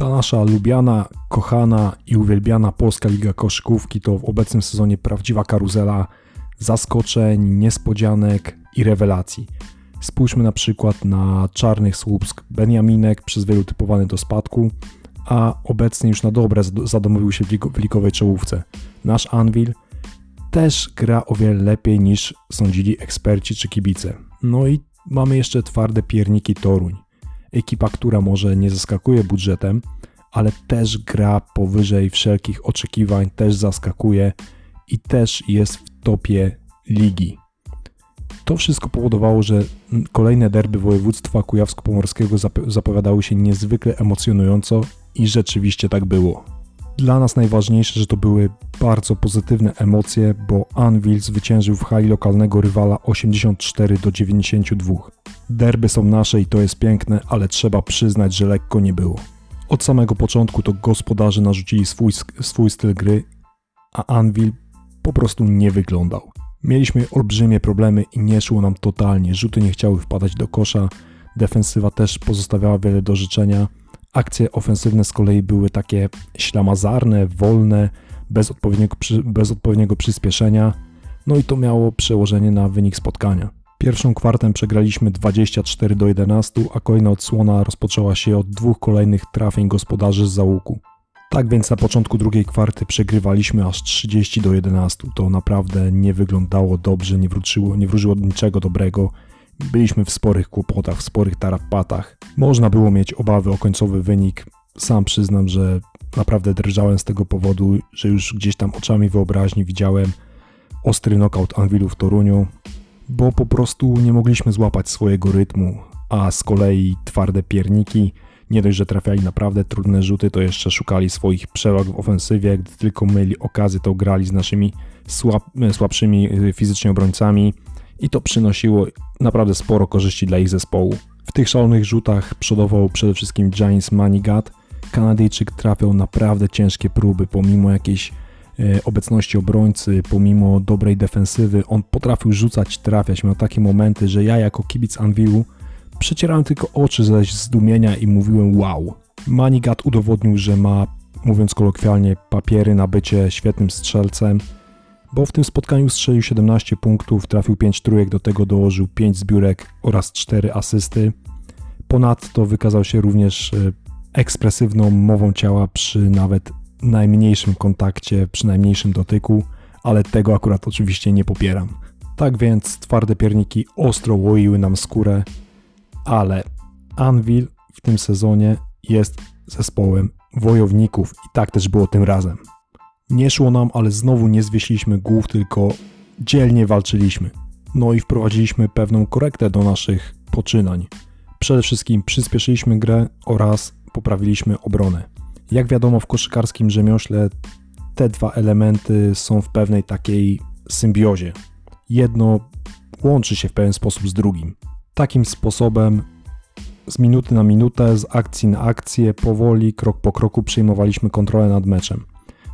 Ta nasza lubiana, kochana i uwielbiana Polska Liga Koszykówki to w obecnym sezonie prawdziwa karuzela zaskoczeń, niespodzianek i rewelacji. Spójrzmy na przykład na Czarnych Słupsk, Beniaminek przez wielu typowany do spadku, a obecnie już na dobre zadomowił się w ligowej czołówce. Nasz Anvil też gra o wiele lepiej niż sądzili eksperci czy kibice. No i mamy jeszcze twarde pierniki Toruń. Ekipa, która może nie zaskakuje budżetem, ale też gra powyżej wszelkich oczekiwań, też zaskakuje i też jest w topie ligi. To wszystko powodowało, że kolejne derby województwa kujawsko-pomorskiego zapowiadały się niezwykle emocjonująco i rzeczywiście tak było. Dla nas najważniejsze, że to były bardzo pozytywne emocje, bo Anvil zwyciężył w hali lokalnego rywala 84 do 92. Derby są nasze i to jest piękne, ale trzeba przyznać, że lekko nie było. Od samego początku to gospodarze narzucili swój, swój styl gry, a Anvil po prostu nie wyglądał. Mieliśmy olbrzymie problemy i nie szło nam totalnie. Rzuty nie chciały wpadać do kosza, defensywa też pozostawiała wiele do życzenia. Akcje ofensywne z kolei były takie ślamazarne, wolne, bez odpowiedniego, bez odpowiedniego przyspieszenia. No i to miało przełożenie na wynik spotkania. Pierwszą kwartę przegraliśmy 24 do 11, a kolejna odsłona rozpoczęła się od dwóch kolejnych trafień gospodarzy z załuku. Tak więc na początku drugiej kwarty przegrywaliśmy aż 30 do 11. To naprawdę nie wyglądało dobrze, nie, wróciło, nie wróżyło niczego dobrego. Byliśmy w sporych kłopotach, w sporych tarapatach. Można było mieć obawy o końcowy wynik. Sam przyznam, że naprawdę drżałem z tego powodu, że już gdzieś tam oczami wyobraźni widziałem ostry knockout Anwilu w Toruniu, bo po prostu nie mogliśmy złapać swojego rytmu, a z kolei twarde pierniki nie dość, że trafiali naprawdę trudne rzuty, to jeszcze szukali swoich przewag w ofensywie. Gdy tylko mieli okazję, to grali z naszymi słab, słabszymi y, fizycznie obrońcami i to przynosiło naprawdę sporo korzyści dla ich zespołu. W tych szalonych rzutach przodował przede wszystkim Giants Manigat. Kanadyjczyk trafiał naprawdę ciężkie próby, pomimo jakiejś e, obecności obrońcy, pomimo dobrej defensywy, on potrafił rzucać, trafiać. Miał takie momenty, że ja jako kibic Anvilu Przecierałem tylko oczy ze zdumienia i mówiłem wow. Manigat udowodnił, że ma, mówiąc kolokwialnie, papiery na bycie świetnym strzelcem, bo w tym spotkaniu strzelił 17 punktów, trafił 5 trójek, do tego dołożył 5 zbiórek oraz 4 asysty. Ponadto wykazał się również e, ekspresywną mową ciała przy nawet najmniejszym kontakcie, przy najmniejszym dotyku, ale tego akurat oczywiście nie popieram. Tak więc twarde pierniki ostro łoiły nam skórę, ale Anvil w tym sezonie jest zespołem wojowników i tak też było tym razem. Nie szło nam, ale znowu nie zwiesiliśmy głów, tylko dzielnie walczyliśmy. No i wprowadziliśmy pewną korektę do naszych poczynań. Przede wszystkim przyspieszyliśmy grę oraz poprawiliśmy obronę. Jak wiadomo, w koszykarskim rzemiośle te dwa elementy są w pewnej takiej symbiozie. Jedno łączy się w pewien sposób z drugim. Takim sposobem z minuty na minutę, z akcji na akcję, powoli, krok po kroku przyjmowaliśmy kontrolę nad meczem.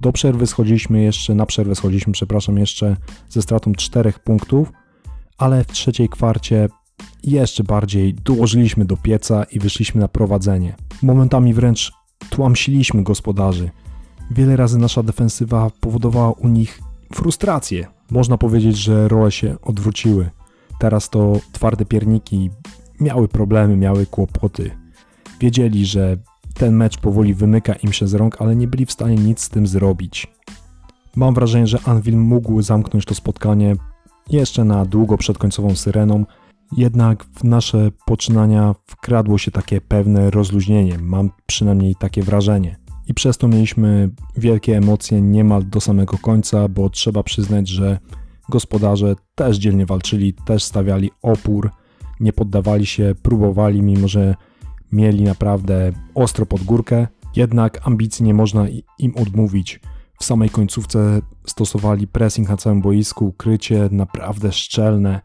Do przerwy schodziliśmy jeszcze, na przerwę schodziliśmy, przepraszam, jeszcze ze stratą 4 punktów, ale w trzeciej kwarcie jeszcze bardziej dołożyliśmy do pieca i wyszliśmy na prowadzenie. Momentami wręcz tłamsiliśmy gospodarzy. Wiele razy nasza defensywa powodowała u nich frustrację. Można powiedzieć, że role się odwróciły. Teraz to twarde pierniki miały problemy, miały kłopoty. Wiedzieli, że ten mecz powoli wymyka im się z rąk, ale nie byli w stanie nic z tym zrobić. Mam wrażenie, że Anvil mógł zamknąć to spotkanie jeszcze na długo przed końcową syreną, jednak w nasze poczynania wkradło się takie pewne rozluźnienie. Mam przynajmniej takie wrażenie. I przez to mieliśmy wielkie emocje niemal do samego końca, bo trzeba przyznać, że Gospodarze też dzielnie walczyli, też stawiali opór, nie poddawali się, próbowali, mimo że mieli naprawdę ostro pod górkę. Jednak ambicji nie można im odmówić. W samej końcówce stosowali pressing na całym boisku, krycie naprawdę szczelne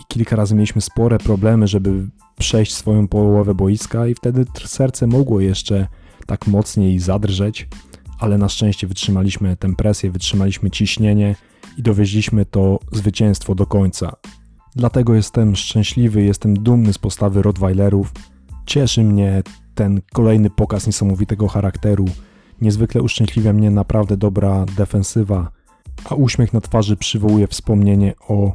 i kilka razy mieliśmy spore problemy, żeby przejść swoją połowę boiska i wtedy serce mogło jeszcze tak mocniej zadrżeć, ale na szczęście wytrzymaliśmy tę presję, wytrzymaliśmy ciśnienie i dowieźliśmy to zwycięstwo do końca. Dlatego jestem szczęśliwy, jestem dumny z postawy Rottweilerów. Cieszy mnie ten kolejny pokaz niesamowitego charakteru. Niezwykle uszczęśliwia mnie naprawdę dobra defensywa, a uśmiech na twarzy przywołuje wspomnienie o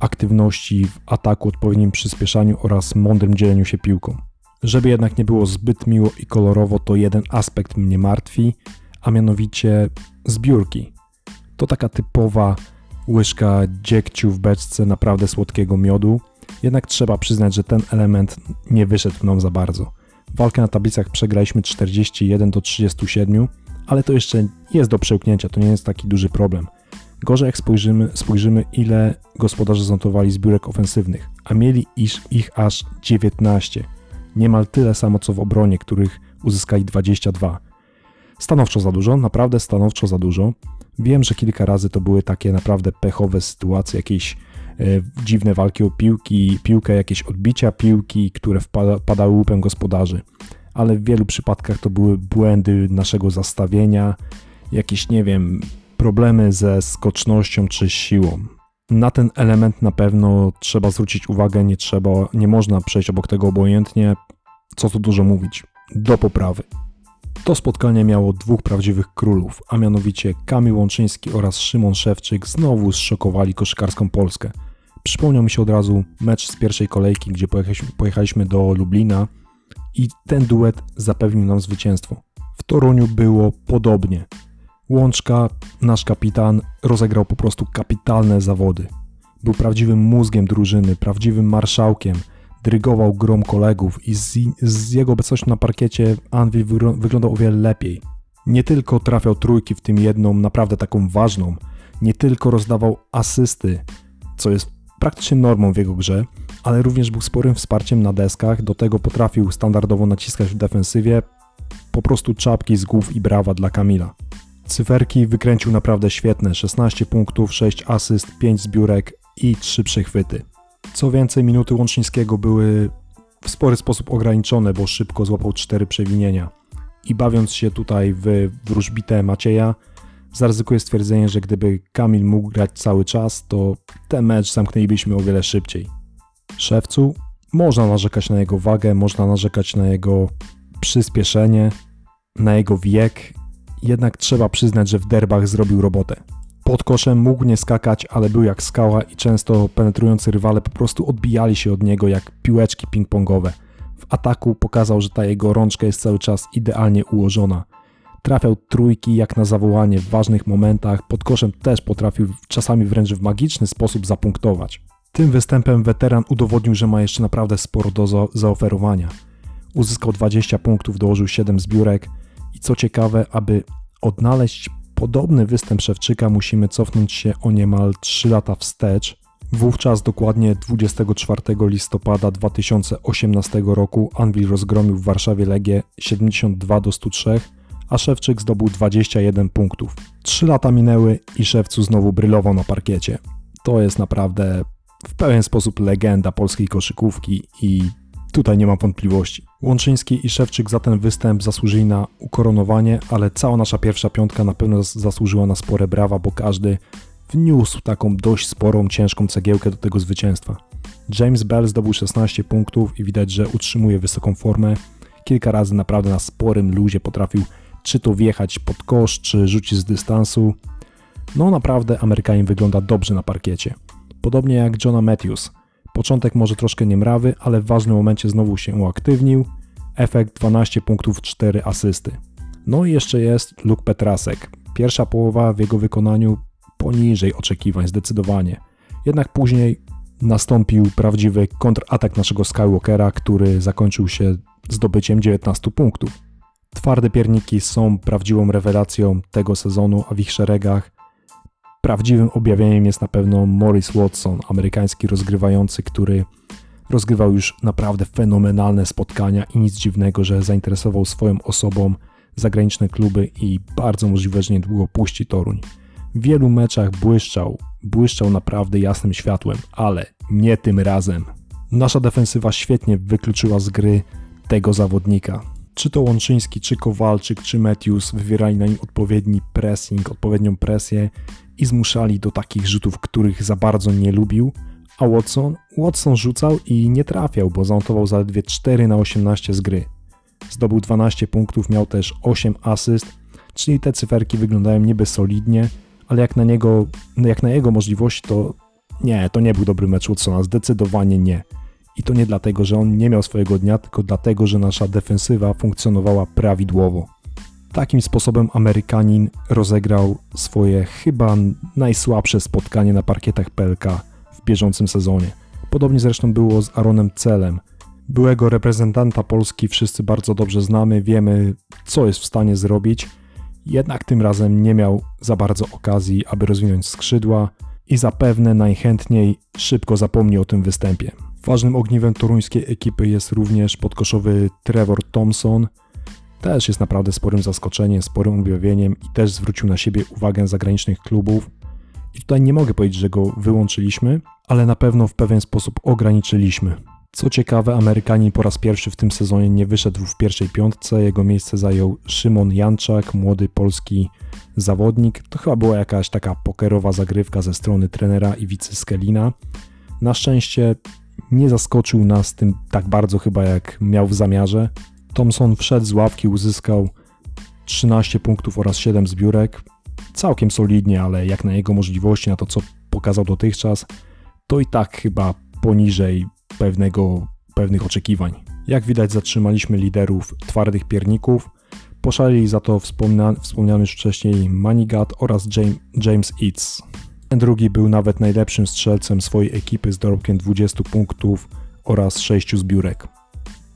aktywności w ataku, odpowiednim przyspieszaniu oraz mądrym dzieleniu się piłką. Żeby jednak nie było zbyt miło i kolorowo, to jeden aspekt mnie martwi, a mianowicie zbiórki. To taka typowa łyżka dziegciu w beczce naprawdę słodkiego miodu, jednak trzeba przyznać, że ten element nie wyszedł nam za bardzo. Walkę na tablicach przegraliśmy 41 do 37, ale to jeszcze jest do przełknięcia, to nie jest taki duży problem. Gorzej jak spojrzymy, spojrzymy ile gospodarze zanotowali zbiórek ofensywnych, a mieli ich, ich aż 19. Niemal tyle samo co w obronie, których uzyskali 22. Stanowczo za dużo, naprawdę stanowczo za dużo. Wiem, że kilka razy to były takie naprawdę pechowe sytuacje, jakieś dziwne walki o piłki, piłkę, jakieś odbicia piłki, które wpada, padały łupem gospodarzy. Ale w wielu przypadkach to były błędy naszego zastawienia, jakieś, nie wiem, problemy ze skocznością czy siłą. Na ten element na pewno trzeba zwrócić uwagę, nie trzeba, nie można przejść obok tego obojętnie. Co tu dużo mówić, do poprawy. To spotkanie miało dwóch prawdziwych królów, a mianowicie Kamil Łączyński oraz Szymon Szewczyk znowu zszokowali koszykarską Polskę. Przypomniał mi się od razu mecz z pierwszej kolejki, gdzie pojechaliśmy, do Lublina i ten duet zapewnił nam zwycięstwo. W Toruniu było podobnie. Łączka, nasz kapitan, rozegrał po prostu kapitalne zawody. Był prawdziwym mózgiem drużyny, prawdziwym marszałkiem, drygował grom kolegów i z, z jego obecnością na parkiecie Anvil wyglądał o wiele lepiej. Nie tylko trafiał trójki, w tym jedną naprawdę taką ważną, nie tylko rozdawał asysty, co jest praktycznie normą w jego grze, ale również był sporym wsparciem na deskach, do tego potrafił standardowo naciskać w defensywie, po prostu czapki z głów i brawa dla Kamila. Cyferki wykręcił naprawdę świetne, 16 punktów, 6 asyst, 5 zbiórek i 3 przechwyty. Co więcej, minuty Łączyńskiego były w spory sposób ograniczone, bo szybko złapał 4 przewinienia. I bawiąc się tutaj w wróżbitę Macieja, zaryzykuję stwierdzenie, że gdyby Kamil mógł grać cały czas, to ten mecz zamknęlibyśmy o wiele szybciej. Szewcu można narzekać na jego wagę, można narzekać na jego przyspieszenie, na jego wiek jednak trzeba przyznać, że w derbach zrobił robotę. Pod koszem mógł nie skakać, ale był jak skała i często penetrujący rywale po prostu odbijali się od niego jak piłeczki ping-pongowe. W ataku pokazał, że ta jego rączka jest cały czas idealnie ułożona. Trafiał trójki jak na zawołanie w ważnych momentach, pod koszem też potrafił czasami wręcz w magiczny sposób zapunktować. Tym występem weteran udowodnił, że ma jeszcze naprawdę sporo do zaoferowania. Uzyskał 20 punktów, dołożył 7 zbiórek, i co ciekawe, aby odnaleźć podobny występ Szewczyka, musimy cofnąć się o niemal 3 lata wstecz. Wówczas dokładnie 24 listopada 2018 roku Anvil rozgromił w Warszawie Legię 72 do 103, a Szewczyk zdobył 21 punktów. Trzy lata minęły i Szewcu znowu brylował na parkiecie. To jest naprawdę w pewien sposób legenda polskiej koszykówki i Tutaj nie mam wątpliwości. Łączyński i Szewczyk za ten występ zasłużyli na ukoronowanie, ale cała nasza pierwsza piątka na pewno zasłużyła na spore brawa, bo każdy wniósł taką dość sporą, ciężką cegiełkę do tego zwycięstwa. James Bell zdobył 16 punktów i widać, że utrzymuje wysoką formę. Kilka razy naprawdę na sporym luzie potrafił czy to wjechać pod kosz, czy rzucić z dystansu. No naprawdę Amerykanin wygląda dobrze na parkiecie. Podobnie jak Johna Matthews – Początek może troszkę niemrawy, ale w ważnym momencie znowu się uaktywnił. Efekt 12 punktów, 4 asysty. No i jeszcze jest Luke Petrasek. Pierwsza połowa w jego wykonaniu poniżej oczekiwań zdecydowanie. Jednak później nastąpił prawdziwy kontratak naszego Skywalkera, który zakończył się zdobyciem 19 punktów. Twarde pierniki są prawdziwą rewelacją tego sezonu, a w ich szeregach Prawdziwym objawieniem jest na pewno Morris Watson, amerykański rozgrywający, który rozgrywał już naprawdę fenomenalne spotkania i nic dziwnego, że zainteresował swoją osobą zagraniczne kluby i bardzo możliwe, że niedługo puści Toruń. W wielu meczach błyszczał, błyszczał naprawdę jasnym światłem, ale nie tym razem. Nasza defensywa świetnie wykluczyła z gry tego zawodnika. Czy to Łączyński, czy Kowalczyk, czy Matthews wywierali na nim odpowiedni pressing, odpowiednią presję i zmuszali do takich rzutów, których za bardzo nie lubił, a Watson? Watson rzucał i nie trafiał, bo zanotował zaledwie 4 na 18 z gry. Zdobył 12 punktów, miał też 8 asyst, czyli te cyferki wyglądają niby solidnie, ale jak na niego, jak na jego możliwości to nie, to nie był dobry mecz Watsona, zdecydowanie nie. I to nie dlatego, że on nie miał swojego dnia, tylko dlatego, że nasza defensywa funkcjonowała prawidłowo. Takim sposobem Amerykanin rozegrał swoje chyba najsłabsze spotkanie na parkietach PLK w bieżącym sezonie. Podobnie zresztą było z Aaronem Celem. Byłego reprezentanta Polski wszyscy bardzo dobrze znamy, wiemy co jest w stanie zrobić, jednak tym razem nie miał za bardzo okazji, aby rozwinąć skrzydła i zapewne najchętniej szybko zapomni o tym występie. Ważnym ogniwem toruńskiej ekipy jest również podkoszowy Trevor Thompson. Też jest naprawdę sporym zaskoczeniem, sporym objawieniem i też zwrócił na siebie uwagę zagranicznych klubów. I tutaj nie mogę powiedzieć, że go wyłączyliśmy, ale na pewno w pewien sposób ograniczyliśmy. Co ciekawe, Amerykanin po raz pierwszy w tym sezonie nie wyszedł w pierwszej piątce. Jego miejsce zajął Szymon Janczak, młody polski zawodnik. To chyba była jakaś taka pokerowa zagrywka ze strony trenera Iwicy Skelina. Na szczęście nie zaskoczył nas tym tak bardzo chyba jak miał w zamiarze. Thompson wszedł z ławki, uzyskał 13 punktów oraz 7 zbiórek. Całkiem solidnie, ale jak na jego możliwości, na to co pokazał dotychczas, to i tak chyba poniżej pewnego, pewnych oczekiwań. Jak widać, zatrzymaliśmy liderów twardych pierników. Poszalili za to wspomniany, wspomniany już wcześniej Manigat oraz James Eats. Ten drugi był nawet najlepszym strzelcem swojej ekipy z dorobkiem 20 punktów oraz 6 zbiórek.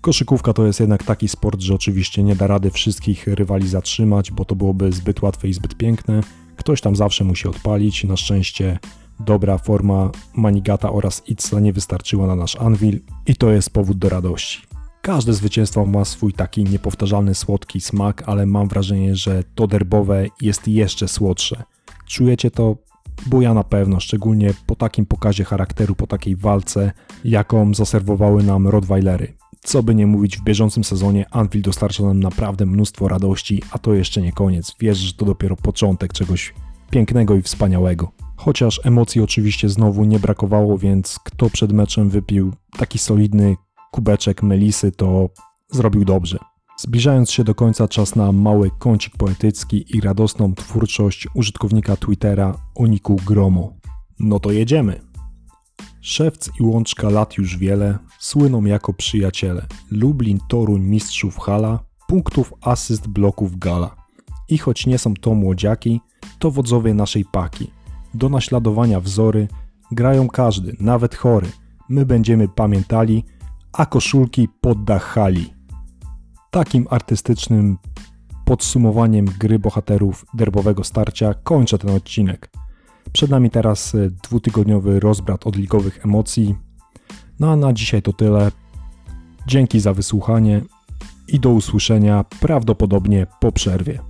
Koszykówka to jest jednak taki sport, że oczywiście nie da rady wszystkich rywali zatrzymać, bo to byłoby zbyt łatwe i zbyt piękne. Ktoś tam zawsze musi odpalić. Na szczęście dobra forma Manigata oraz Itza nie wystarczyła na nasz Anvil i to jest powód do radości. Każde zwycięstwo ma swój taki niepowtarzalny słodki smak, ale mam wrażenie, że to derbowe jest jeszcze słodsze. Czujecie to? Bo ja na pewno, szczególnie po takim pokazie charakteru, po takiej walce, jaką zaserwowały nam Rottweilery. Co by nie mówić, w bieżącym sezonie Anvil dostarcza nam naprawdę mnóstwo radości, a to jeszcze nie koniec. Wiesz, że to dopiero początek czegoś pięknego i wspaniałego. Chociaż emocji oczywiście znowu nie brakowało, więc kto przed meczem wypił taki solidny kubeczek melisy, to zrobił dobrze. Zbliżając się do końca, czas na mały kącik poetycki i radosną twórczość użytkownika Twittera Oniku Gromo. No to jedziemy! Szewc i Łączka lat już wiele, słyną jako przyjaciele. Lublin, Toruń, mistrzów hala, punktów asyst bloków gala. I choć nie są to młodziaki, to wodzowie naszej paki. Do naśladowania wzory grają każdy, nawet chory. My będziemy pamiętali, a koszulki pod dach hali. Takim artystycznym podsumowaniem gry bohaterów derbowego starcia kończę ten odcinek. Przed nami teraz e, dwutygodniowy rozbrat odligowych emocji. No a na dzisiaj to tyle. Dzięki za wysłuchanie i do usłyszenia prawdopodobnie po przerwie.